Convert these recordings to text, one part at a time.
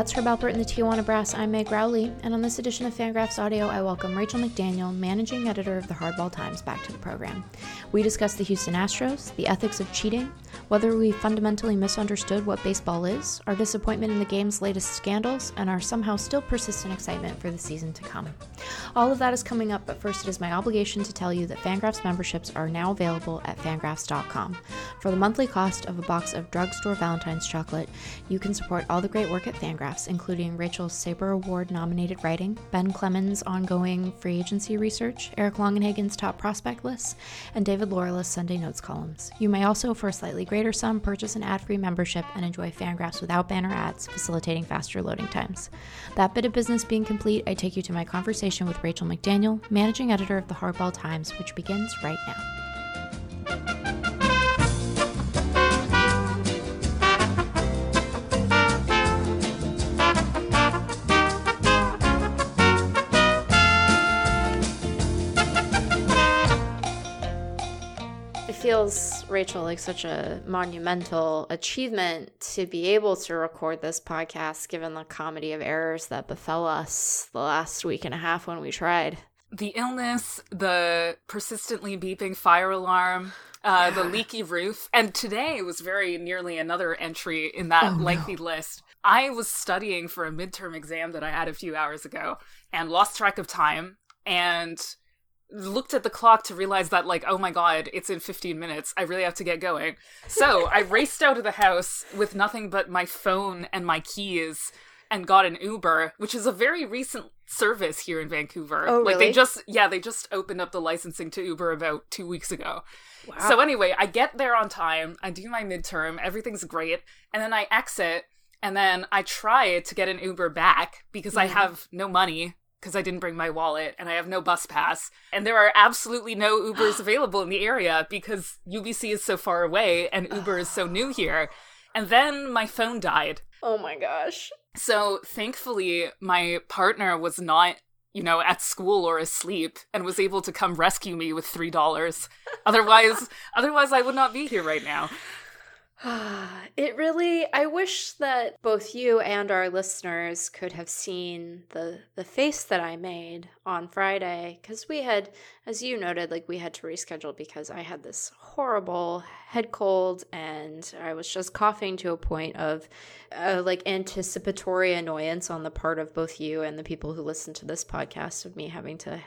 That's from Alpert and the Tijuana Brass. I'm Meg Rowley, and on this edition of Fangraphs Audio, I welcome Rachel McDaniel, managing editor of the Hardball Times, back to the program. We discuss the Houston Astros, the ethics of cheating, whether we fundamentally misunderstood what baseball is, our disappointment in the game's latest scandals, and our somehow still persistent excitement for the season to come. All of that is coming up, but first it is my obligation to tell you that Fangraphs memberships are now available at fangraphs.com. For the monthly cost of a box of drugstore Valentine's chocolate, you can support all the great work at Fangraphs, including Rachel's SABR Award nominated writing, Ben Clemens' ongoing free agency research, Eric Longenhagen's top prospect lists, and David Laurila's Sunday Notes columns. You may also, for a slightly greater greater sum, purchase an ad free membership and enjoy Fangraphs without banner ads, facilitating faster loading times. That bit of business being complete, I take you to my conversation with Rachel McDaniel, managing editor of the Hardball Times, which begins right now. Feels, Rachel, like such a monumental achievement to be able to record this podcast given the comedy of errors that befell us the last week and a half when we tried. The illness, the persistently beeping fire alarm, uh, the leaky roof, and today was very nearly another entry in that oh, lengthy no. list. I was studying for a midterm exam that I had a few hours ago and lost track of time and looked at the clock to realize that like oh my god it's in 15 minutes. I really have to get going. So i raced out of the house with nothing but my phone and my keys and got an uber which is a very recent service here in vancouver. Oh, like really? they just yeah they just opened up the licensing to uber about two weeks ago. Wow. so anyway i get there on time. I do my midterm. Everything's great. And then i exit. And then I try to get an Uber back because mm. I have no money because I didn't bring my wallet and I have no bus pass. And there are absolutely no Ubers available in the area because UBC is so far away and Uber is so new here. And then my phone died. Oh my gosh. So thankfully, my partner was not, you know, at school or asleep and was able to come rescue me with $3. otherwise, otherwise I would not be here right now. it really I wish that both you and our listeners could have seen the the face that I made on Friday cuz we had as you noted like we had to reschedule because I had this horrible head cold and I was just coughing to a point of uh, like anticipatory annoyance on the part of both you and the people who listen to this podcast of me having to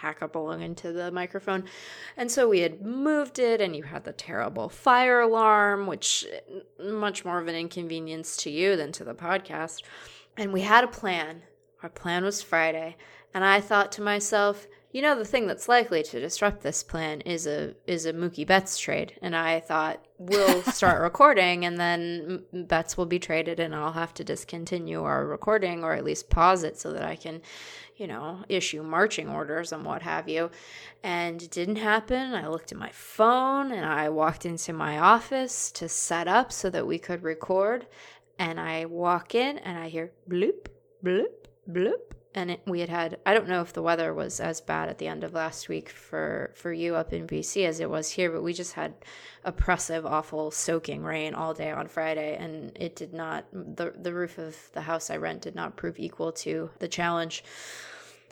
hack up along into the microphone. And so we had moved it, and you had the terrible fire alarm, which much more of an inconvenience to you than to the podcast. And we had a plan. Our plan was Friday. And I thought to myself, you know the thing that's likely to disrupt this plan is a is a Mookie Betts trade, and I thought we'll start recording, and then Betts will be traded, and I'll have to discontinue our recording or at least pause it so that I can, you know, issue marching orders and what have you. And it didn't happen. I looked at my phone and I walked into my office to set up so that we could record, and I walk in and I hear bloop bloop bloop and it, we had had i don't know if the weather was as bad at the end of last week for for you up in bc as it was here but we just had oppressive awful soaking rain all day on friday and it did not the the roof of the house i rent did not prove equal to the challenge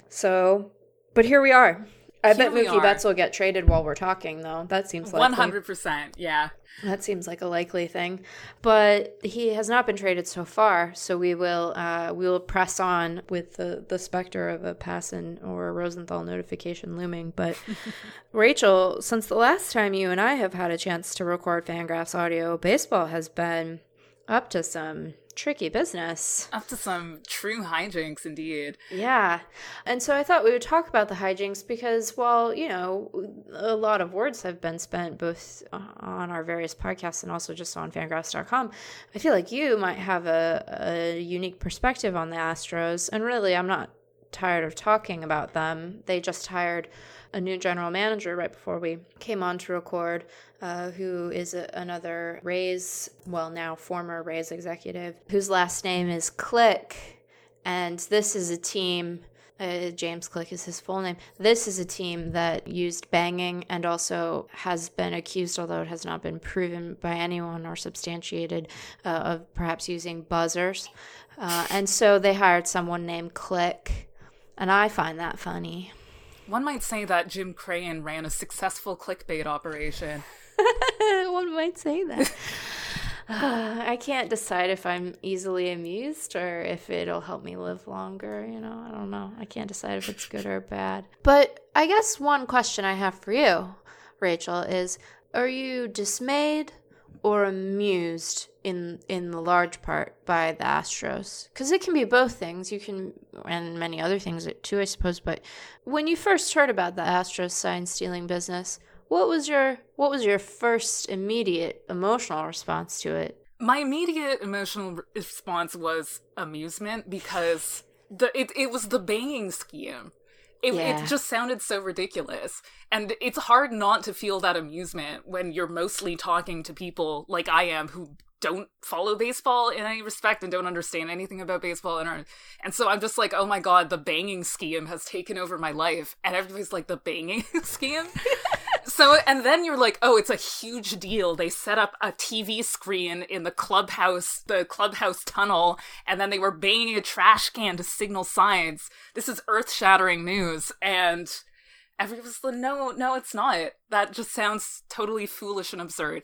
so but here we are I Here bet Mookie Betts will get traded while we're talking, though. That seems like one hundred percent. Yeah, that seems like a likely thing. But he has not been traded so far, so we will uh, we will press on with the the specter of a Passan or a Rosenthal notification looming. But Rachel, since the last time you and I have had a chance to record Fangraphs audio, baseball has been up to some tricky business. Up to some true hijinks, indeed. Yeah. And so I thought we would talk about the hijinks because, well, you know, a lot of words have been spent both on our various podcasts and also just on fangraphs.com. I feel like you might have a, a unique perspective on the Astros. And really, I'm not tired of talking about them. They just hired a new general manager right before we came on to record, uh, who is a, another Rays, well, now former Rays executive, whose last name is Click. And this is a team Uh, James Click is his full name. This is a team that used banging and also has been accused, although it has not been proven by anyone or substantiated, uh, of perhaps using buzzers. Uh, and so they hired someone named Click, and I find that funny. One might say that Jim Crane ran a successful clickbait operation. One might say that. I can't decide if I'm easily amused or if it'll help me live longer. You know, I don't know. I can't decide if it's good or bad. But I guess one question I have for you, Rachel, is are you dismayed or amused in in the large part by the Astros? Because it can be both things. You can, and many other things too, I suppose. But when you first heard about the Astros sign stealing business, what was your what was your first immediate emotional response to it? My immediate emotional response was amusement because the it, it was the banging scheme. It, yeah. it just sounded so ridiculous. And it's hard not to feel that amusement when you're mostly talking to people like I am who don't follow baseball in any respect and don't understand anything about baseball and are, and so I'm just like, oh my god, the banging scheme has taken over my life, and everybody's like, the banging scheme. So and then you're like, oh, it's a huge deal. They set up a TV screen in the clubhouse, the clubhouse tunnel, and then they were banging a trash can to signal signs. This is earth shattering news, and. Everyone's like, no, no, it's not. That just sounds totally foolish and absurd.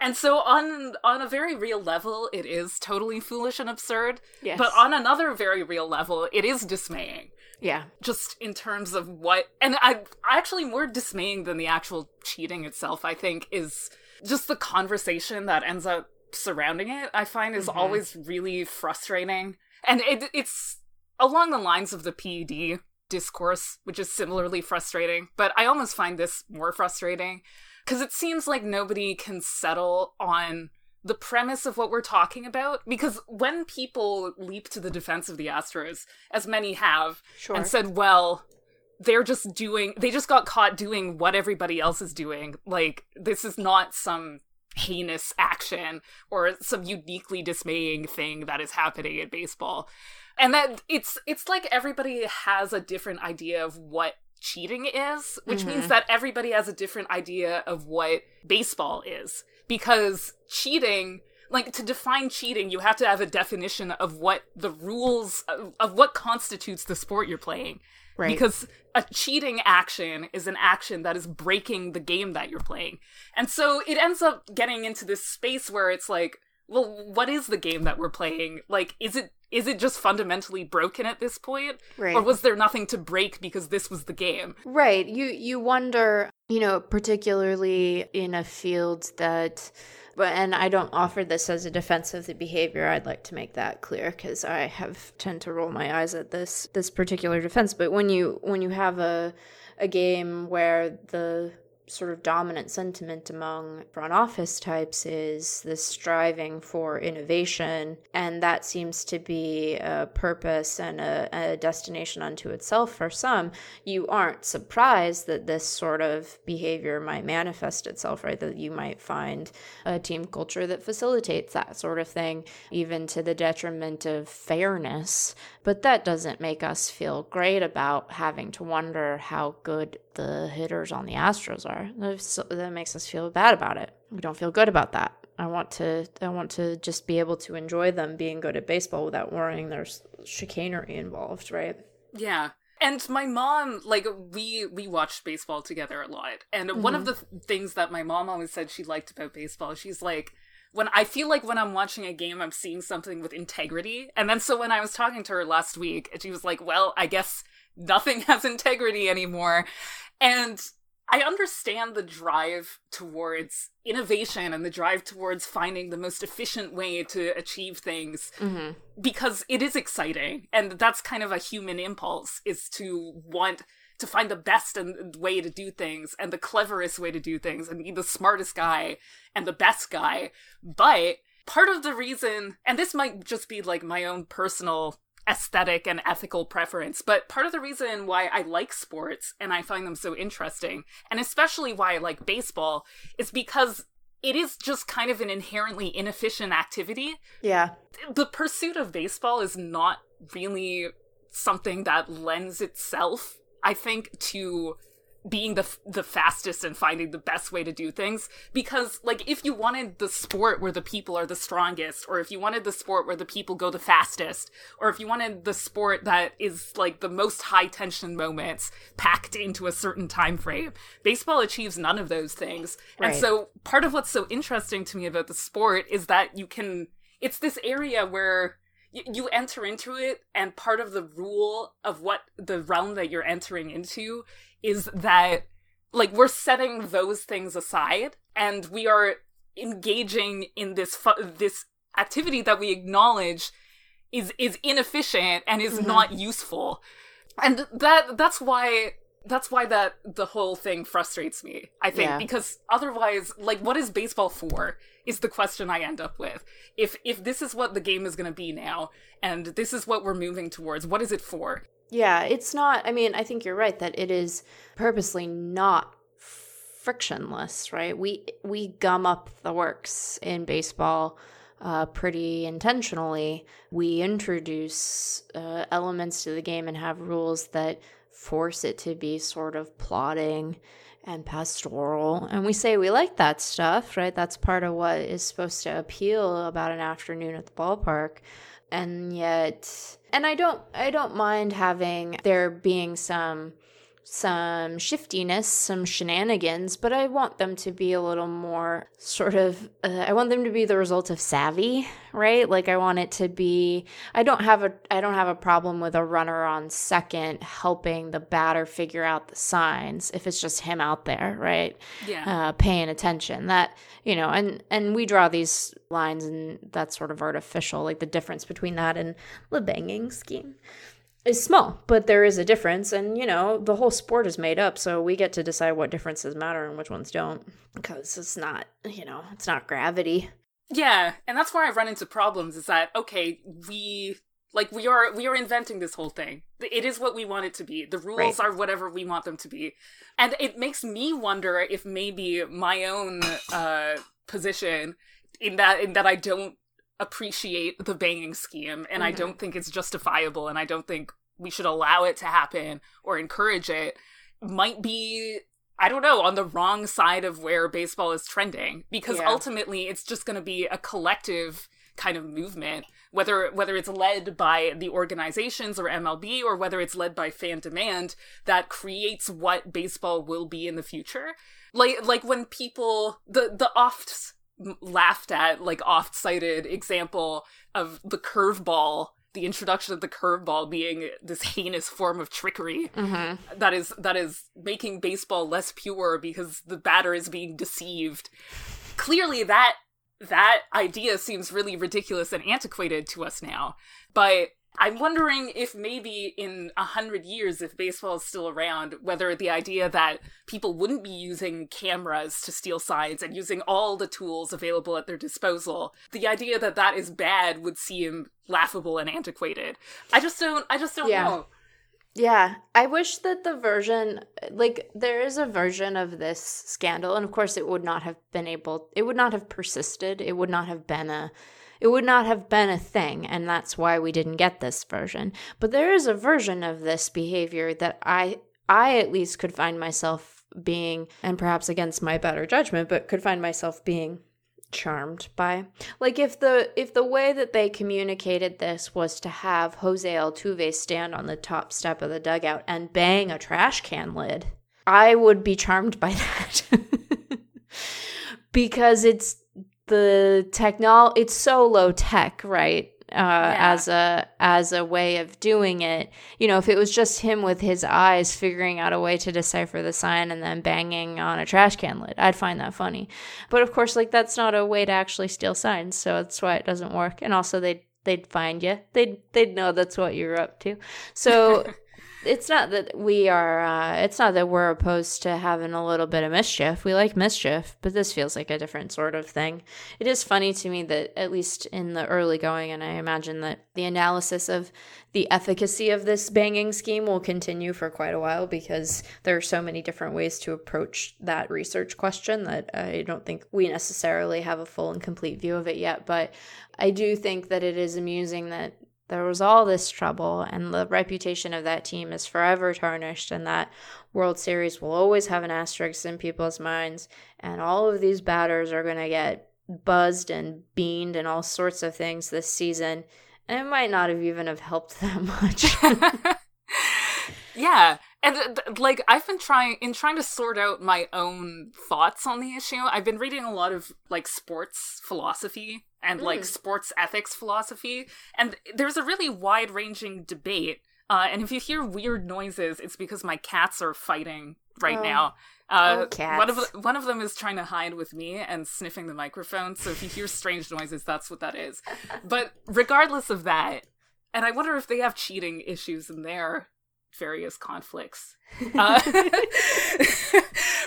And so on on a very real level, it is totally foolish and absurd. Yes. But on another very real level, it is dismaying. Yeah. Just in terms of what and I actually more dismaying than the actual cheating itself, I think, is just the conversation that ends up surrounding it, I find is mm-hmm. always really frustrating. And it, it's along the lines of the PED discourse, which is similarly frustrating, but I almost find this more frustrating because it seems like nobody can settle on the premise of what we're talking about because when people leap to the defense of the astros as many have sure. and said well they're just doing they just got caught doing what everybody else is doing like this is not some heinous action or some uniquely dismaying thing that is happening in baseball and that it's it's like everybody has a different idea of what cheating is, which mm-hmm. means that everybody has a different idea of what baseball is. Because cheating, like to define cheating, you have to have a definition of what the rules of, of what constitutes the sport you're playing. Right. Because a cheating action is an action that is breaking the game that you're playing. And so it ends up getting into this space where it's like, well, what is the game that we're playing? Like, is it is it just fundamentally broken at this point right. or was there nothing to break because this was the game right you you wonder you know particularly in a field that but and I don't offer this as a defense of the behavior. I'd like to make that clear because I have tend to roll my eyes at this this particular defense. But when you when you have a a game where the sort of dominant sentiment among front office types is this striving for innovation. And that seems to be a purpose and a, a, destination unto itself for some. You aren't surprised that this sort of behavior might manifest itself, right? That you might find a team culture that facilitates that sort of thing, even to the detriment of fairness. But that doesn't make us feel great about having to wonder how good the hitters on the Astros are. That makes us feel bad about it. We don't feel good about that. I want to I want to just be able to enjoy them being good at baseball without worrying there's chicanery involved, right? Yeah. And my mom, like we we watched baseball together a lot. And mm-hmm. one of mm-hmm. the things that my mom always said she liked about baseball, she's like when I feel like when I'm watching a game, I'm seeing something with integrity. And then so when I was talking to her last week, she was like, well, I guess nothing has integrity anymore. And I understand the drive towards innovation and the drive towards finding the most efficient way to achieve things mm-hmm. because it is exciting. And that's kind of a human impulse is to want to find the best and way to do things and the cleverest way to do things and be the smartest guy and the best guy. But part of the reason, and this might just be like my own personal aesthetic and ethical preference, but part of the reason why I like sports and I find them so interesting, and especially why I like baseball, is because it is just kind of an inherently inefficient activity. Yeah. The pursuit of baseball is not really something that lends itself, I think, to being the the fastest and finding the best way to do things because like if you wanted the sport where the people are the strongest or if you wanted the sport where the people go the fastest or if you wanted the sport that is like the most high tension moments packed into a certain time frame baseball achieves none of those things right. and so part of what's so interesting to me about the sport is that you can it's this area where you enter into it and part of the rule of what the realm that you're entering into is that like we're setting those things aside and we are engaging in this fu- this activity that we acknowledge is is inefficient and is mm-hmm. not useful and that that's why that's why that the whole thing frustrates me i think yeah. because otherwise like what is baseball for is the question i end up with if if this is what the game is going to be now and this is what we're moving towards what is it for yeah, it's not. I mean, I think you're right that it is purposely not frictionless, right? We we gum up the works in baseball uh, pretty intentionally. We introduce uh, elements to the game and have rules that force it to be sort of plotting and pastoral. And we say we like that stuff, right? That's part of what is supposed to appeal about an afternoon at the ballpark and yet and i don't i don't mind having there being some some shiftiness, some shenanigans, but I want them to be a little more sort of, uh, I want them to be the result of savvy, right? Like I want it to be, I don't have a, I don't have a problem with a runner on second helping the batter figure out the signs if it's just him out there, right? Yeah. Uh, paying attention that, you know, and, and we draw these lines and that's sort of artificial, like the difference between that and the banging scheme is small, but there is a difference. And, you know, the whole sport is made up. So we get to decide what differences matter and which ones don't. Because it's not, you know, it's not gravity. Yeah. And that's where I run into problems is that, okay, we. Like we are, we are inventing this whole thing. It is what we want it to be. The rules right. are whatever we want them to be, and it makes me wonder if maybe my own uh, position in that in that I don't appreciate the banging scheme and mm-hmm. I don't think it's justifiable and I don't think we should allow it to happen or encourage it might be I don't know on the wrong side of where baseball is trending because yeah. ultimately it's just going to be a collective kind of movement whether whether it's led by the organizations or MLB or whether it's led by fan demand that creates what baseball will be in the future like like when people the the oft laughed at like oft-cited example of the curveball the introduction of the curveball being this heinous form of trickery mm-hmm. that is that is making baseball less pure because the batter is being deceived clearly that that idea seems really ridiculous and antiquated to us now but I'm wondering if maybe in a hundred years, if baseball is still around, whether the idea that people wouldn't be using cameras to steal signs and using all the tools available at their disposal, the idea that that is bad would seem laughable and antiquated. I just don't. I just don't yeah. know. Yeah, I wish that the version, like, there is a version of this scandal, and of course, it would not have been able, it would not have persisted. It would not have been a it would not have been a thing, and that's why we didn't get this version. But there is a version of this behavior that I I at least could find myself being and perhaps against my better judgment, but could find myself being charmed by. Like if the if the way that they communicated this was to have Jose Altuve stand on the top step of the dugout and bang a trash can lid, I would be charmed by that. because it's the technology it's so low tech right? Uh, yeah. as a as a way of doing it. You know if it was just him with his eyes figuring out a way to decipher the sign and then banging on a trash can lid i'd find that funny. But of course like that's not a way to actually steal signs so that's why it doesn't work. And also they'd they'd find you they'd they'd know that's what you're up to. So it's not that we are uh, it's not that we're opposed to having a little bit of mischief. We like mischief but this feels like a different sort of thing. It is funny to me that at least in the early going and i imagine that the analysis of the efficacy of this banging scheme will continue for quite a while because there are so many different ways to approach that research question that i don't think we necessarily have a full and complete view of it yet. But i do think that it is amusing that there was all this trouble and the reputation of that team is forever tarnished and that world series will always have an asterisk in people's minds and all of these batters are going to get buzzed and beaned and all sorts of things this season and it might not have even have helped that much. Yeah and like i've been trying in trying to sort out my own thoughts on the issue i've been reading a lot of like sports philosophy and mm. like sports ethics philosophy and there's a really wide ranging debate uh, and if you hear weird noises it's because my cats are fighting right oh. now uh, oh, one of one of them is trying to hide with me and sniffing the microphone. So if you hear strange noises, that's what that is. But regardless of that, and I wonder if they have cheating issues in their various conflicts. Uh,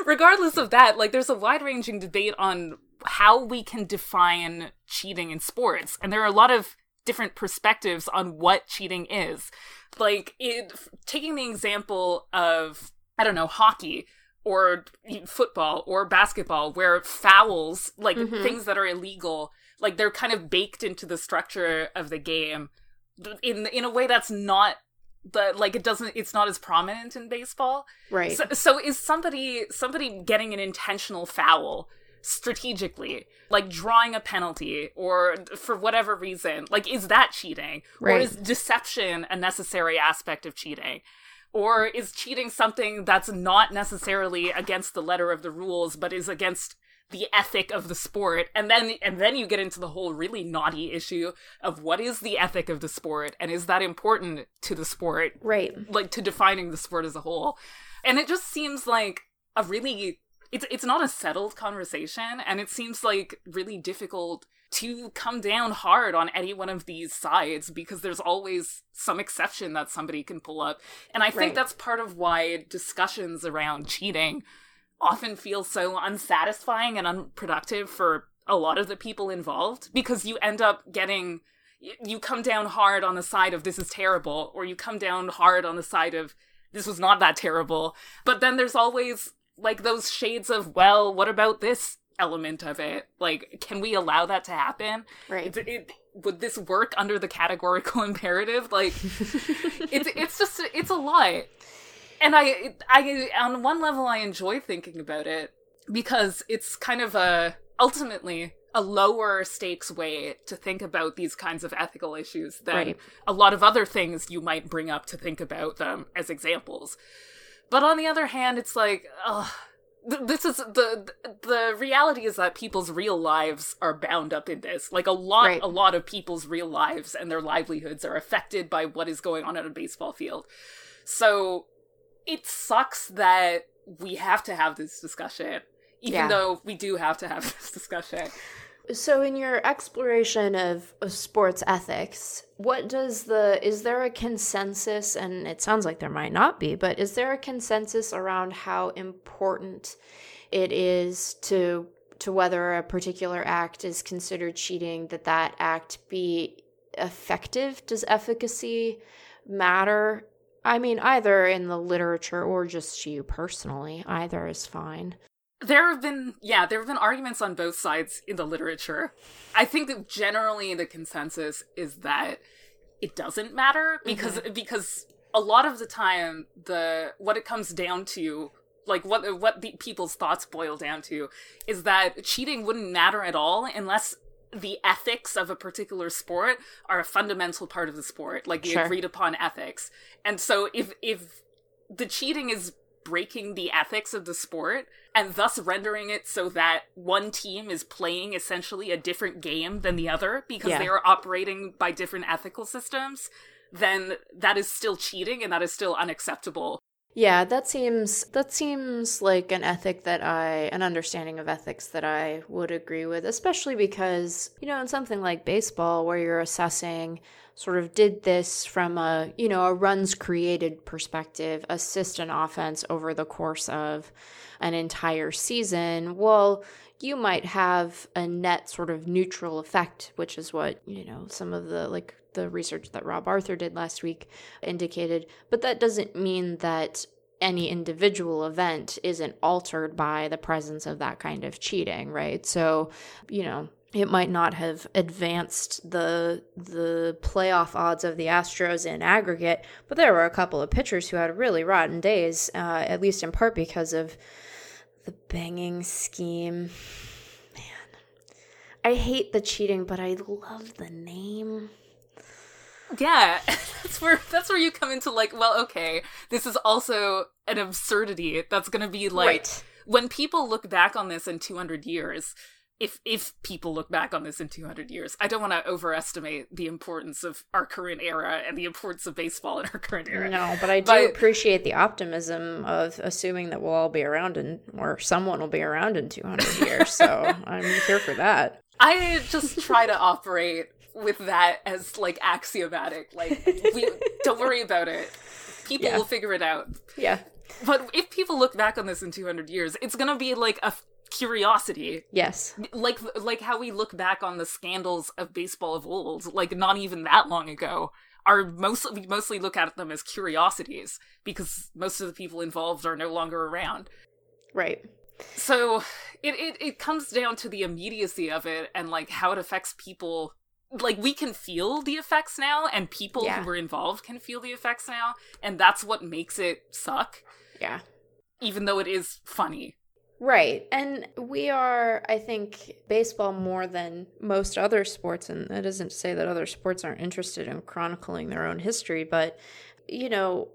regardless of that, like there's a wide ranging debate on how we can define cheating in sports, and there are a lot of different perspectives on what cheating is. Like it, taking the example of I don't know hockey or football or basketball, where fouls, like mm-hmm. things that are illegal, like they're kind of baked into the structure of the game in in a way that's not the like it doesn't it's not as prominent in baseball right so, so is somebody somebody getting an intentional foul strategically like drawing a penalty or for whatever reason like is that cheating? Right. or is deception a necessary aspect of cheating? Or is cheating something that's not necessarily against the letter of the rules but is against the ethic of the sport? And then and then you get into the whole really knotty issue of what is the ethic of the sport and is that important to the sport? Right. Like to defining the sport as a whole. And it just seems like a really it's it's not a settled conversation and it seems like really difficult to come down hard on any one of these sides because there's always some exception that somebody can pull up and i think right. that's part of why discussions around cheating often feel so unsatisfying and unproductive for a lot of the people involved because you end up getting you come down hard on the side of this is terrible or you come down hard on the side of this was not that terrible but then there's always like those shades of well what about this element of it? Like can we allow that to happen? Right. It, it, would this work under the categorical imperative? Like it's it's just it's a lot. And I, I, on one level, I enjoy thinking about it because it's kind of a ultimately a lower stakes way to think about these kinds of ethical issues than right. a lot of other things you might bring up to think about them as examples. But on the other hand, it's like, ugh, this is the the reality is that people's real lives are bound up in this like a lot right. a lot of people's real lives and their livelihoods are affected by what is going on at a baseball field so it sucks that we have to have this discussion, even yeah. though we do have to have this discussion. So, in your exploration of, of sports ethics, what does the is there a consensus? And it sounds like there might not be, but is there a consensus around how important it is to to whether a particular act is considered cheating? That that act be effective? Does efficacy matter I mean, either in the literature or just to you personally, either is fine. There have been, yeah, there have been arguments on both sides in the literature. I think that generally the consensus is that it doesn't matter because mm-hmm. because a lot of the time the what it comes down to like what what the people's thoughts boil down to is that cheating wouldn't matter at all unless the ethics of a particular sport are a fundamental part of the sport, like the sure. agreed upon ethics. And so if if the cheating is breaking the ethics of the sport and thus rendering it so that one team is playing essentially a different game than the other because yeah. they are operating by different ethical systems, then that is still cheating and that is still unacceptable. Yeah, that seems that seems like an ethic that I an understanding of ethics that I would agree with, especially because, you know, in something like baseball where you're assessing sort of did this from a, you know, a runs created perspective, assist an offense over the course of an entire season, well, you might have a net sort of neutral effect, which is what, you know, some of the like the research that Rob Arthur did last week indicated. But that doesn't mean that any individual event isn't altered by the presence of that kind of cheating, right? So, you know, it might not have advanced the the playoff odds of the Astros in aggregate, but there were a couple of pitchers who had really rotten days, uh, at least in part because of the banging scheme. Man, I hate the cheating, but I love the name. Yeah, that's where that's where you come into like, well, okay, this is also an absurdity that's going to be like right. when people look back on this in 200 years, if if people look back on this in 200 years i don't want to overestimate the importance of our current era and the importance of baseball in our current era no but i do but, appreciate the optimism of assuming that we'll all be around in or someone will be around in 200 years so i'm here for that i just try to operate with that as like axiomatic like we don't worry about it people yeah. will figure it out yeah but if people look back on this in 200 years it's gonna be like a curiosity. Yes. Like like how we look back on the scandals of baseball of old, like not even that long ago, are mostly we mostly look at them as curiosities because most of the people involved are no longer around. Right. So it, it, it comes down to the immediacy of it and like how it affects people like we can feel the effects now and people yeah. who were involved can feel the effects now and that's what makes it suck yeah even though it is funny Right. And we are, I think, baseball more than most other sports. And that isn't to say that other sports aren't interested in chronicling their own history, but, you know,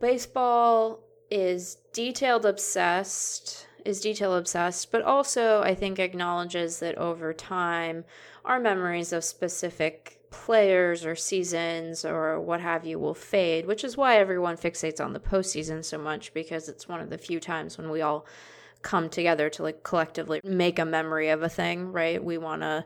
baseball is detailed obsessed, is detail obsessed, but also I think acknowledges that over time, our memories of specific players or seasons or what have you will fade, which is why everyone fixates on the postseason so much because it's one of the few times when we all come together to like collectively make a memory of a thing, right? We want to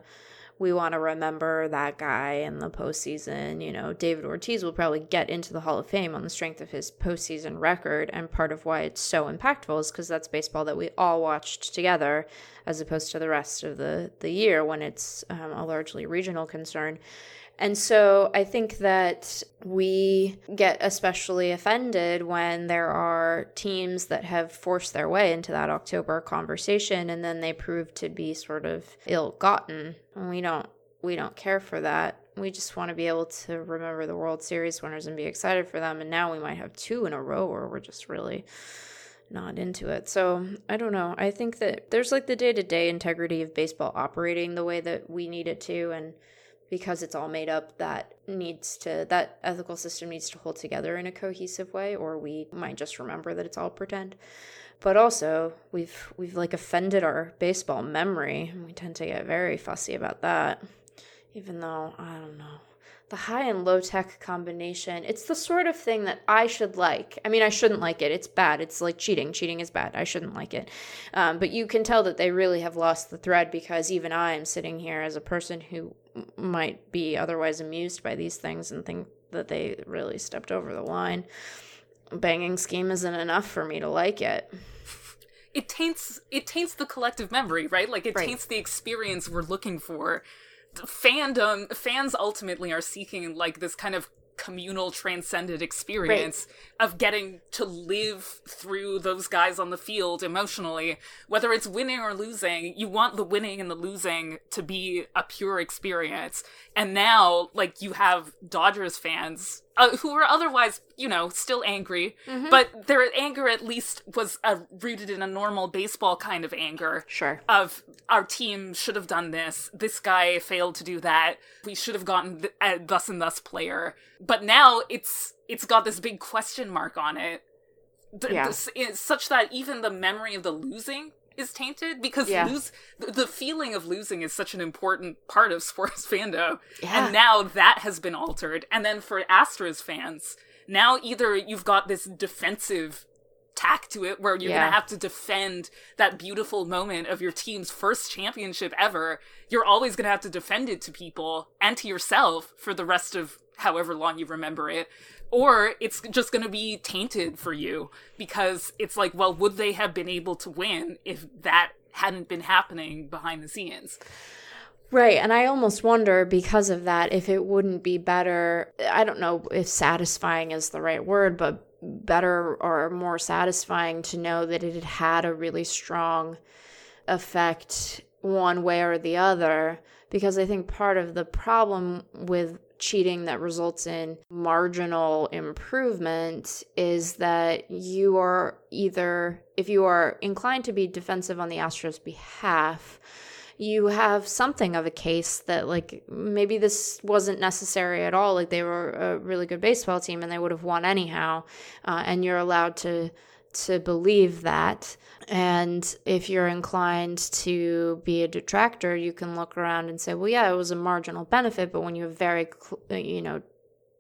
we want to remember that guy in the postseason. You know, David Ortiz will probably get into the Hall of Fame on the strength of his postseason record. And part of why it's so impactful is because that's baseball that we all watched together, as opposed to the rest of the, the year when it's um, a largely regional concern. And so I think that we get especially offended when there are teams that have forced their way into that October conversation and then they prove to be sort of ill-gotten. And we don't we don't care for that. We just want to be able to remember the World Series winners and be excited for them. And now we might have two in a row where we're just really not into it. So I don't know. I think that there's like the day to day integrity of baseball operating the way that we need it to. And because it's all made up that needs to that ethical system needs to hold together in a cohesive way or we might just remember that it's all pretend but also we've we've like offended our baseball memory and we tend to get very fussy about that even though i don't know the high and low tech combination it's the sort of thing that i should like. I mean i shouldn't like it. It's bad. It's like cheating. Cheating is bad. I shouldn't like it. Um, but you can tell that they really have lost the thread because even i'm sitting here as a person who might be otherwise amused by these things and think that they really stepped over the line. Banging scheme isn't enough for me to like it. It taints it taints the collective memory right? Like it right. taints the experience we're looking for fandom fans ultimately are seeking like this kind of communal transcendent experience right. of getting to live through those guys on the field emotionally whether it's winning or losing you want the winning and the losing to be a pure experience and now like you have dodgers fans uh, who were otherwise, you know, still angry, mm-hmm. but their anger at least was uh, rooted in a normal baseball kind of anger. Sure. Of our team should have done this. This guy failed to do that. We should have gotten th- uh, thus and thus player. But now it's it's got this big question mark on it. Th- yeah. This, such that even the memory of the losing is tainted because yeah. lose the feeling of losing is such an important part of sports fandom. Yeah. And now that has been altered. And then for Astros fans, now either you've got this defensive tack to it where you're yeah. going to have to defend that beautiful moment of your team's first championship ever. You're always going to have to defend it to people and to yourself for the rest of however long you remember it or it's just going to be tainted for you because it's like well would they have been able to win if that hadn't been happening behind the scenes Right. And I almost wonder because of that if it wouldn't be better. I don't know if satisfying is the right word, but better or more satisfying to know that it had had a really strong effect one way or the other because I think part of the problem with cheating that results in marginal improvement is that you are either, if you are inclined to be defensive on the Astros' behalf, you have something of a case that like maybe this wasn't necessary at all like they were a really good baseball team and they would have won anyhow uh, and you're allowed to to believe that and if you're inclined to be a detractor, you can look around and say, well, yeah, it was a marginal benefit. But when you have very, you know,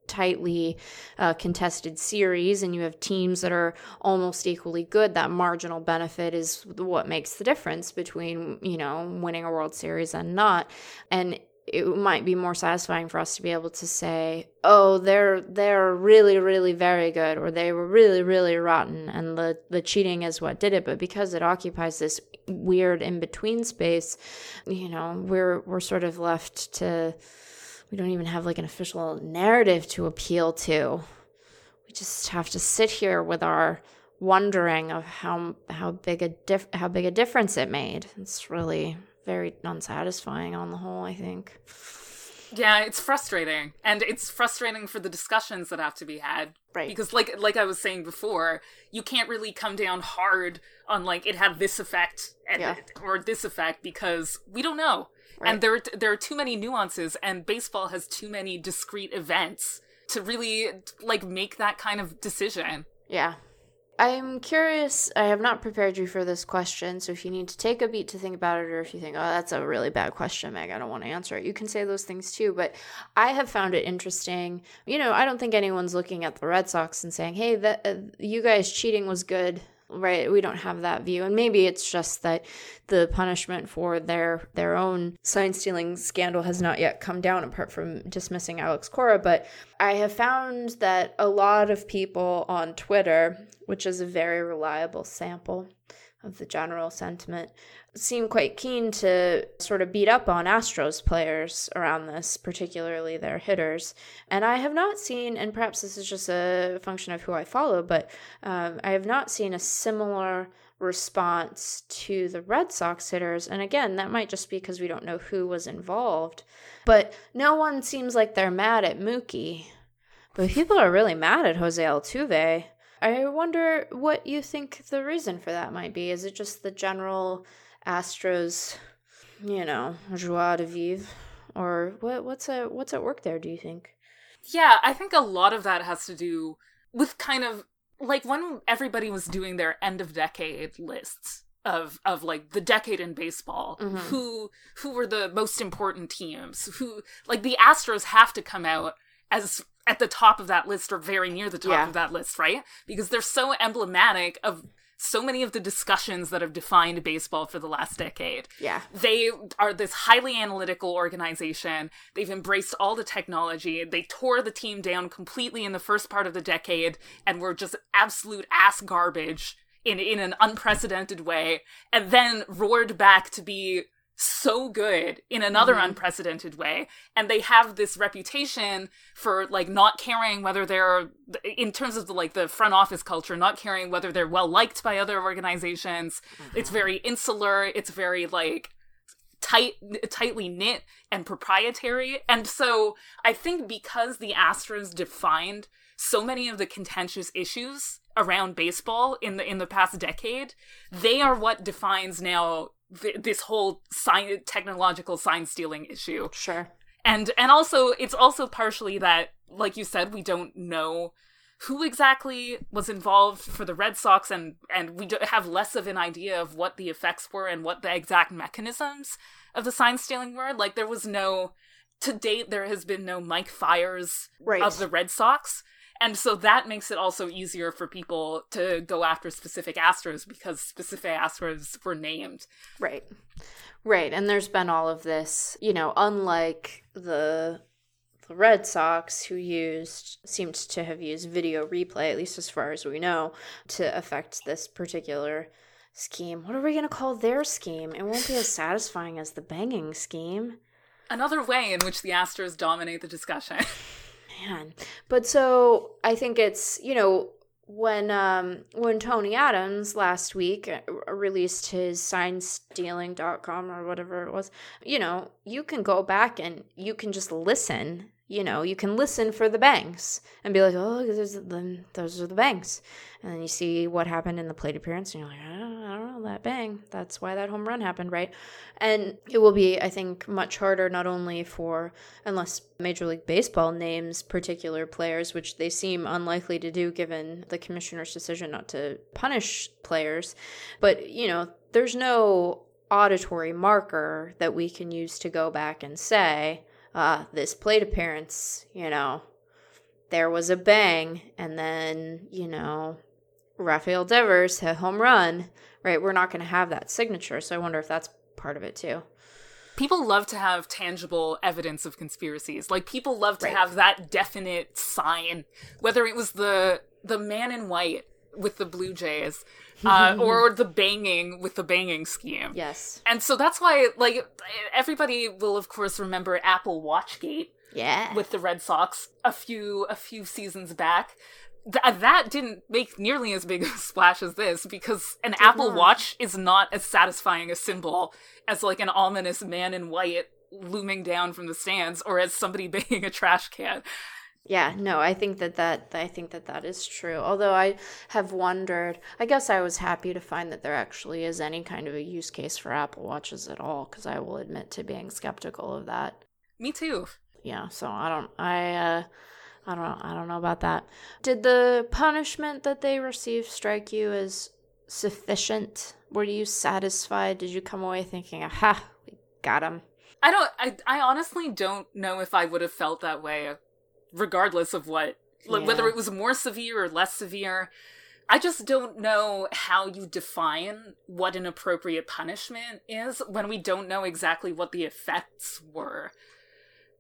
tightly uh, contested series and you have teams that are almost equally good that marginal benefit is what makes the difference between you know winning a world series and not and it might be more satisfying for us to be able to say, "Oh, they're they're really really very good," or "They were really really rotten," and the the cheating is what did it. But because it occupies this weird in between space, you know, we're we're sort of left to we don't even have like an official narrative to appeal to. We just have to sit here with our wondering of how how big a dif- how big a difference it made. It's really very unsatisfying on the whole, I think. Yeah, it's frustrating. And it's frustrating for the discussions that have to be had. Right. Because like like I was saying before, you can't really come down hard on like it had this effect and, yeah. or this effect because we don't know. Right. And there there are too many nuances and baseball has too many discrete events to really like make that kind of decision. Yeah. I'm curious. I have not prepared you for this question, so if you need to take a beat to think about it, or if you think, oh, that's a really bad question, Meg, I don't want to answer it, you can say those things too. But I have found it interesting. You know, I don't think anyone's looking at the Red Sox and saying, hey, that uh, you guys cheating was good right? We don't have that view. And maybe it's just that the punishment for their their own sign stealing scandal has not yet come down apart from dismissing Alex Cora. But I have found that a lot of people on Twitter which is a very reliable sample of the general sentiment seem quite keen to sort of beat up on Astros players around this, particularly their hitters. And I have not seen, and perhaps this is just a function of who I follow, but um, I have not seen a similar response to the Red Sox hitters. And again, that might just be because we don't know who was involved. But no one seems like they're mad at Mookie. But people are really mad at Jose Altuve. I wonder what you think the reason for that might be. Is it just the general Astros, you know, joie de vivre, or what? What's at what's at work there? Do you think? Yeah, I think a lot of that has to do with kind of like when everybody was doing their end of decade lists of of like the decade in baseball mm-hmm. who who were the most important teams who like the astros have to come out as at the top of that list or very near the top yeah. of that list right because they're so emblematic of so many of the discussions that have defined baseball for the last decade. Yeah. They are this highly analytical organization. They've embraced all the technology. They tore the team down completely in the first part of the decade and were just absolute ass garbage in in an unprecedented way and then roared back to be so good in another mm-hmm. unprecedented way and they have this reputation for like not caring whether they're in terms of the like the front office culture not caring whether they're well liked by other organizations mm-hmm. it's very insular it's very like tight tightly knit and proprietary and so i think because the astros defined so many of the contentious issues around baseball in the in the past decade they are what defines now th- this whole sign technological sign stealing issue. Sure. And and also it's also partially that like you said we don't know who exactly was involved for the Red Sox and and we have less of an idea of what the effects were and what the exact mechanisms of the sign stealing were. Like there was no to date there has been no Mike Fiers right. of the Red Sox. And so that makes it also easier for people to go after specific Astros because specific Astros were named. Right. Right. And there's been all of this, you know, unlike the the Red Sox, who used seemed to have used video replay, at least as far as we know, to affect this particular scheme. What are we gonna call their scheme? It won't be as satisfying as the banging scheme. Another way in which the Astros dominate the discussion. man. But so I think it's, you know, when um when Tony Adams last week uh, released his signstealing.com or whatever it was, you know, you can go back and you can just listen you know, you can listen for the bangs and be like, oh, those are the, those are the bangs. And then you see what happened in the plate appearance, and you're like, don't, I don't know, that bang. That's why that home run happened, right? And it will be, I think, much harder not only for, unless Major League Baseball names particular players, which they seem unlikely to do given the commissioner's decision not to punish players, but, you know, there's no auditory marker that we can use to go back and say, uh, this plate appearance, you know, there was a bang, and then, you know, Rafael Devers hit home run, right? We're not going to have that signature. So I wonder if that's part of it too. People love to have tangible evidence of conspiracies. Like people love to right. have that definite sign, whether it was the the man in white with the Blue Jays, uh, or the banging with the banging scheme. Yes. And so that's why, like, everybody will of course remember Apple Watchgate. Yeah. With the Red Sox a few a few seasons back. Th- that didn't make nearly as big a splash as this because an Did Apple not. Watch is not as satisfying a symbol as like an ominous man in white looming down from the stands or as somebody banging a trash can. Yeah, no, I think that that I think that that is true. Although I have wondered, I guess I was happy to find that there actually is any kind of a use case for Apple Watches at all because I will admit to being skeptical of that. Me too. Yeah, so I don't I uh I don't know, I don't know about that. Did the punishment that they received strike you as sufficient? Were you satisfied? Did you come away thinking, "Aha, we got him"? I don't I I honestly don't know if I would have felt that way regardless of what yeah. whether it was more severe or less severe i just don't know how you define what an appropriate punishment is when we don't know exactly what the effects were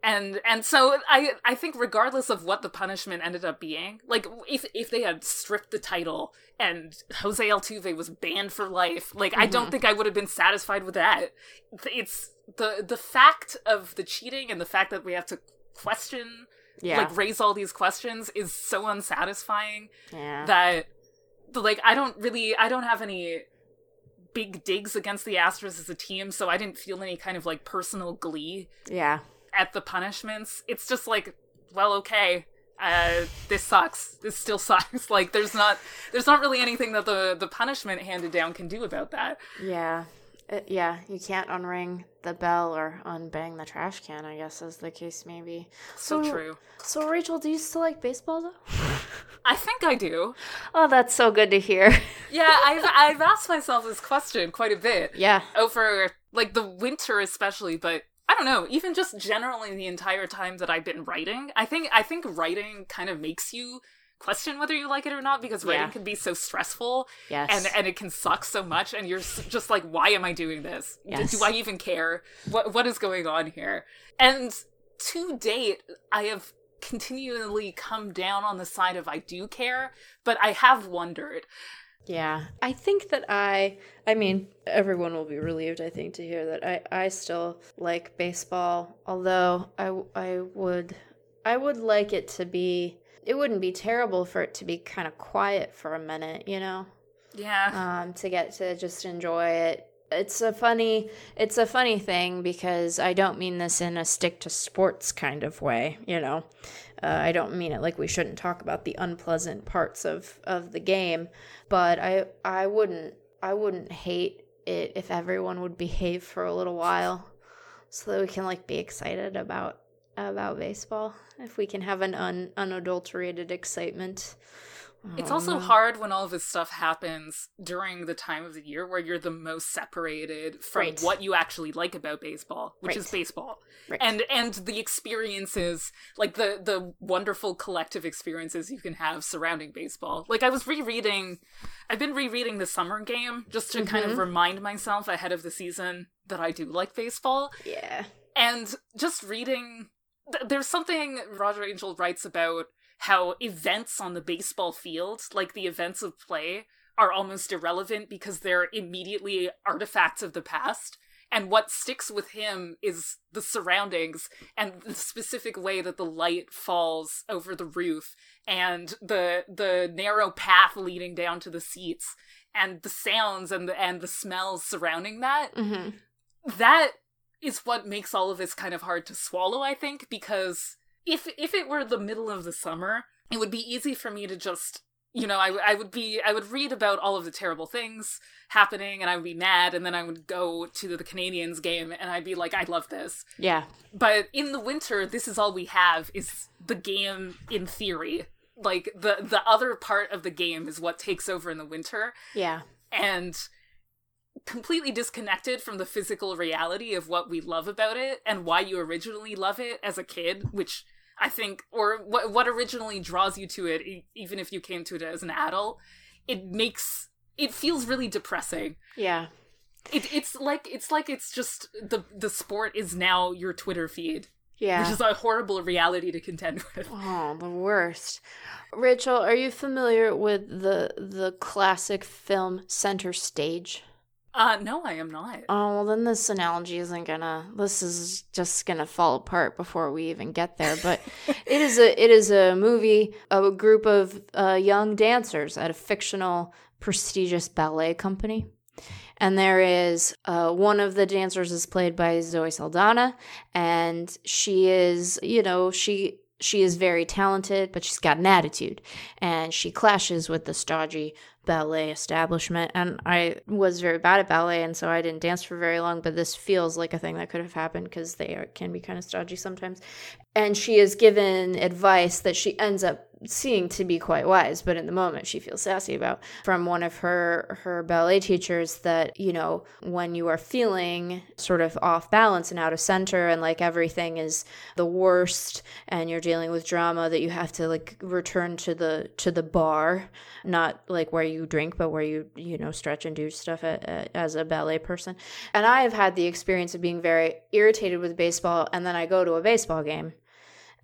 and and so i i think regardless of what the punishment ended up being like if if they had stripped the title and jose altuve was banned for life like mm-hmm. i don't mm-hmm. think i would have been satisfied with that it's the the fact of the cheating and the fact that we have to question yeah. like raise all these questions is so unsatisfying yeah. that like I don't really I don't have any big digs against the Astros as a team, so I didn't feel any kind of like personal glee. Yeah. At the punishments. It's just like, well, okay. Uh, this sucks. This still sucks. like there's not there's not really anything that the the punishment handed down can do about that. Yeah. Uh, yeah, you can't unring the bell or unbang the trash can, I guess, as the case may be. So, so true. So, Rachel, do you still like baseball, though? I think I do. Oh, that's so good to hear. yeah, I've, I've asked myself this question quite a bit. Yeah. Over, like, the winter especially, but I don't know, even just generally the entire time that I've been writing. I think I think writing kind of makes you question whether you like it or not because writing yeah. can be so stressful yes. and and it can suck so much and you're just like why am i doing this yes. do, do i even care what what is going on here and to date i have continually come down on the side of i do care but i have wondered yeah i think that i i mean everyone will be relieved i think to hear that i i still like baseball although i i would i would like it to be it wouldn't be terrible for it to be kind of quiet for a minute, you know? Yeah. Um, to get to just enjoy it. It's a funny it's a funny thing because I don't mean this in a stick to sports kind of way, you know. Uh, I don't mean it like we shouldn't talk about the unpleasant parts of of the game, but I I wouldn't I wouldn't hate it if everyone would behave for a little while so that we can like be excited about about baseball if we can have an un- unadulterated excitement. It's also hard when all of this stuff happens during the time of the year where you're the most separated from right. what you actually like about baseball, which right. is baseball. Right. And and the experiences, like the the wonderful collective experiences you can have surrounding baseball. Like I was rereading I've been rereading the summer game just to mm-hmm. kind of mm-hmm. remind myself ahead of the season that I do like baseball. Yeah. And just reading there's something Roger Angell writes about how events on the baseball field, like the events of play, are almost irrelevant because they're immediately artifacts of the past. And what sticks with him is the surroundings and the specific way that the light falls over the roof and the the narrow path leading down to the seats and the sounds and the and the smells surrounding that. Mm-hmm. That is what makes all of this kind of hard to swallow, I think, because if if it were the middle of the summer, it would be easy for me to just you know, I, I would be, I would read about all of the terrible things happening and I would be mad and then I would go to the Canadians game and I'd be like, I love this. Yeah. But in the winter, this is all we have is the game in theory. Like the, the other part of the game is what takes over in the winter. Yeah. And completely disconnected from the physical reality of what we love about it and why you originally love it as a kid, which I think, or what what originally draws you to it, e- even if you came to it as an adult, it makes it feels really depressing. Yeah. It, it's like it's like it's just the the sport is now your Twitter feed, Yeah. which is a horrible reality to contend with. Oh, the worst. Rachel, are you familiar with the the classic film Center Stage? Uh, no, I am not. Oh, well, then this analogy isn't gonna. This is just gonna fall apart before we even get there. But it is a it is a movie of a group of uh, young dancers at a fictional prestigious ballet company. And there is uh, one of the dancers is played by Zoe Saldana, and she is, you know, she she is very talented, but she's got an attitude, and she clashes with the stodgy ballet establishment. And I was very bad at ballet, and so I didn't dance for very long. But this feels like a thing that could have happened because they are, can be kind of stodgy sometimes. And she is given advice that she ends up seeing to be quite wise, but in the moment she feels sassy about from one of her her ballet teachers that you know when you are feeling sort of off balance and out of center and like everything is the worst and you're dealing with drama that you have to like return to the to the bar not like where you drink but where you you know stretch and do stuff a, a, as a ballet person. And i have had the experience of being very irritated with baseball and then i go to a baseball game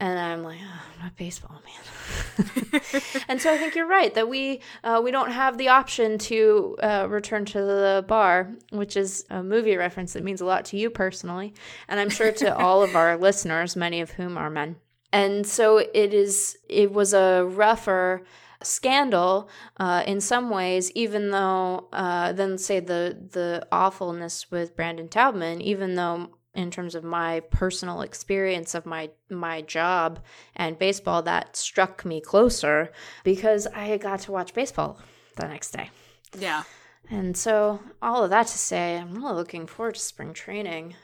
and I'm like, oh, I'm not baseball man. and so I think you're right that we uh, we don't have the option to uh, return to the bar, which is a movie reference that means a lot to you personally, and I'm sure to all of our listeners, many of whom are men. And so it is. It was a rougher scandal uh, in some ways, even though uh, than say the the awfulness with Brandon Taubman, even though in terms of my personal experience of my my job and baseball that struck me closer because I got to watch baseball the next day. Yeah. And so all of that to say, I'm really looking forward to spring training.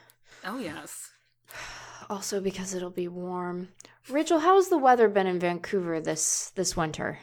Oh yes. Also because it'll be warm. Rachel, how's the weather been in Vancouver this this winter?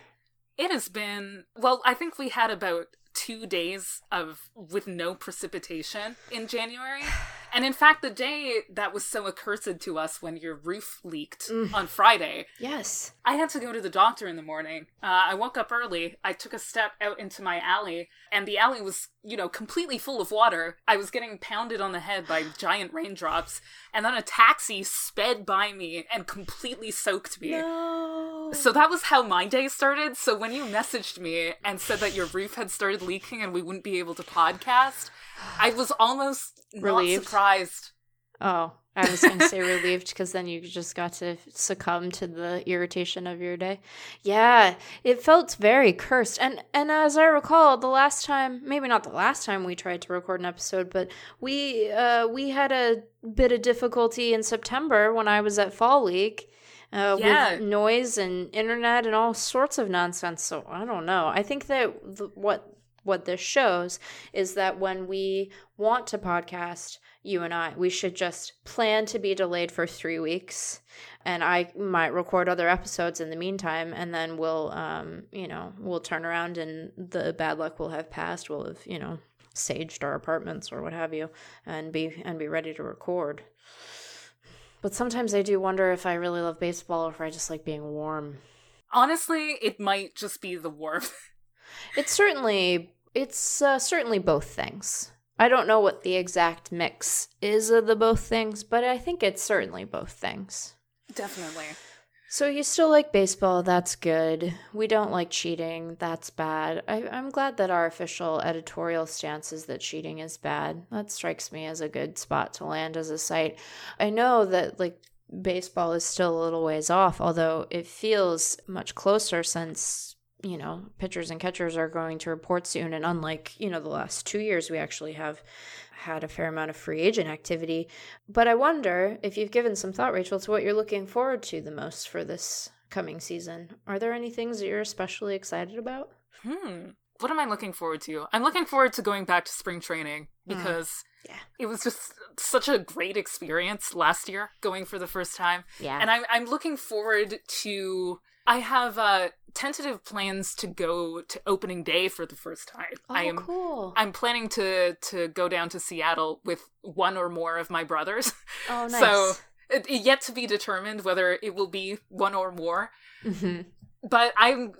It has been well, I think we had about two days of with no precipitation in January. And in fact, the day that was so accursed to us when your roof leaked Mm. on Friday, Yes. I had to go to the doctor in the morning. Uh, I woke up early. I took a step out into my alley, and the alley was, you know, completely full of water. I was getting pounded on the head by giant raindrops, and then a taxi sped by me and completely soaked me. No. So that was how my day started. So when you messaged me and said that your roof had started leaking and we wouldn't be able to podcast, I was almost Relieved. not surprised. Oh, I was going to say relieved because then you just got to succumb to the irritation of your day. Yeah, it felt very cursed. And and as I recall, the last time, maybe not the last time we tried to record an episode, but we uh we had a bit of difficulty in September when I was at Fall League. Uh, Yeah. with noise and internet and all sorts of nonsense. So I don't know. I think that the, what what this shows is that when we want to podcast, you and I, we should just plan to be delayed for three weeks, and I might record other episodes in the meantime, and then we'll, um, you know, we'll turn around and the bad luck will have passed. We'll have, you know, saged our apartments or what have you, and be and be ready to record. But sometimes I do wonder if I really love baseball or if I just like being warm. Honestly, it might just be the warmth. It's certainly it's uh, certainly both things. I don't know what the exact mix is of the both things, but I think it's certainly both things. Definitely. So you still like baseball? That's good. We don't like cheating. That's bad. I, am glad that our official editorial stance is that cheating is bad. That strikes me as a good spot to land as a site. I know that like baseball is still a little ways off, although it feels much closer since you know, pitchers and catchers are going to report soon. And unlike, you know, the last two years, we actually have had a fair amount of free agent activity. But I wonder if you've given some thought, Rachel, to what you're looking forward to the most for this coming season. Are there any things that you're especially excited about? Hmm. What am I looking forward to? I'm looking forward to going back to spring training hmm. because mm. yeah. it was just such a great experience last year going for the first time. Yeah. And I'm, I'm looking forward to I have uh, tentative plans to go to opening day for the first time. Oh, I am, cool. I'm planning to to go down to Seattle with one or more of my brothers. Oh, nice. So it, it yet to be determined whether it will be one or more. Mm-hmm. But I'm.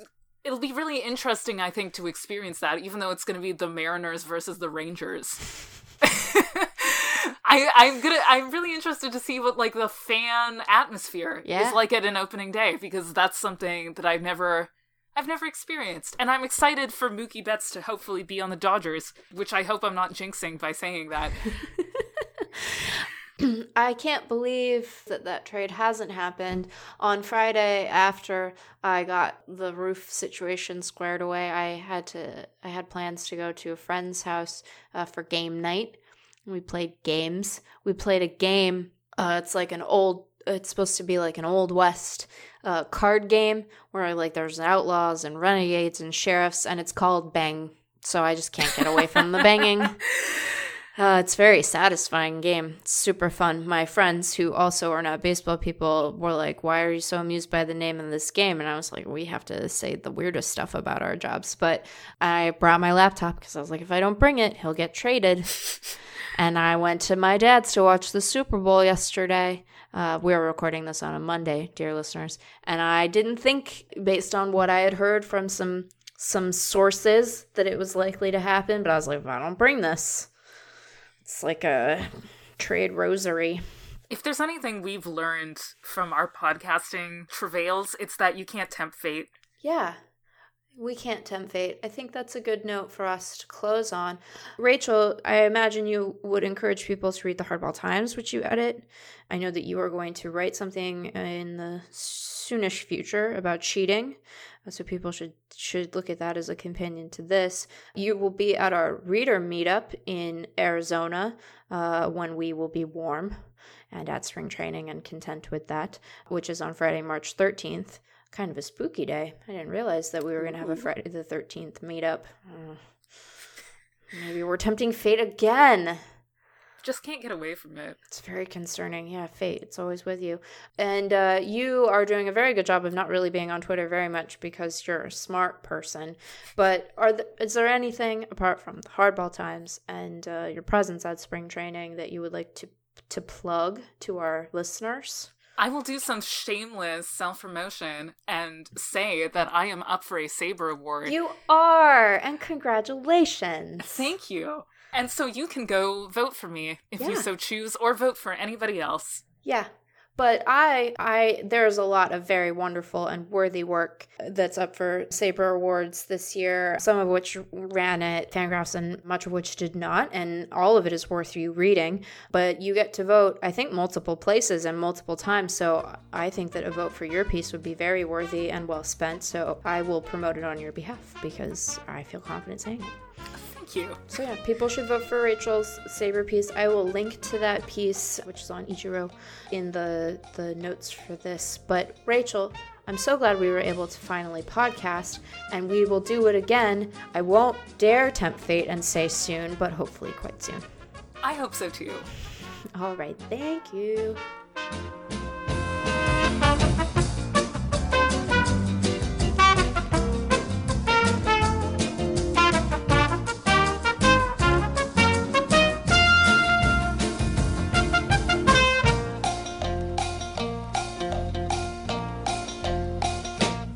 It'll be really interesting, I think, to experience that, even though it's going to be the Mariners versus the Rangers. I, I'm gonna. I'm really interested to see what like the fan atmosphere yeah. is like at an opening day because that's something that I've never, I've never experienced, and I'm excited for Mookie Betts to hopefully be on the Dodgers, which I hope I'm not jinxing by saying that. I can't believe that that trade hasn't happened. On Friday, after I got the roof situation squared away, I had to. I had plans to go to a friend's house uh, for game night we played games. We played a game. Uh, it's like an old. It's supposed to be like an old west uh, card game where like there's outlaws and renegades and sheriffs, and it's called Bang. So I just can't get away from the banging. Uh, it's very satisfying game. It's super fun. My friends who also are not baseball people were like, "Why are you so amused by the name of this game?" And I was like, "We have to say the weirdest stuff about our jobs." But I brought my laptop because I was like, "If I don't bring it, he'll get traded." and I went to my dad's to watch the Super Bowl yesterday. Uh, we are recording this on a Monday, dear listeners, and I didn't think, based on what I had heard from some some sources, that it was likely to happen. But I was like, if I don't bring this it's like a trade rosary. If there's anything we've learned from our podcasting travails, it's that you can't tempt fate. Yeah. We can't tempt fate. I think that's a good note for us to close on. Rachel, I imagine you would encourage people to read the Hardball Times, which you edit. I know that you are going to write something in the soonish future about cheating. So people should should look at that as a companion to this. You will be at our reader meetup in Arizona uh, when we will be warm and at spring training and content with that, which is on Friday, March 13th. Kind of a spooky day. I didn't realize that we were going to have a Friday the 13th meetup. Uh, maybe we're tempting fate again just can't get away from it. It's very concerning. Yeah, fate. It's always with you. And uh, you are doing a very good job of not really being on Twitter very much because you're a smart person. But are is there anything apart from the hardball times and uh, your presence at spring training that you would like to to plug to our listeners? I will do some shameless self promotion and say that I am up for a SABR Award. You are, and congratulations. Thank you. And so you can go vote for me if yeah. you so choose, or vote for anybody else. Yeah. But I, I, there's a lot of very wonderful and worthy work that's up for SABR Awards this year. Some of which ran at Fangraphs, and much of which did not. And all of it is worth you reading. But you get to vote, I think, multiple places and multiple times. So I think that a vote for your piece would be very worthy and well spent. So I will promote it on your behalf because I feel confident saying it. Thank you. So yeah, people should vote for Rachel's SABR piece. I will link to that piece, which is on Ichiro, in the the notes for this. But Rachel, I'm so glad we were able to finally podcast, and we will do it again. I won't dare tempt fate and say soon, but hopefully quite soon. I hope so too. All right, thank you.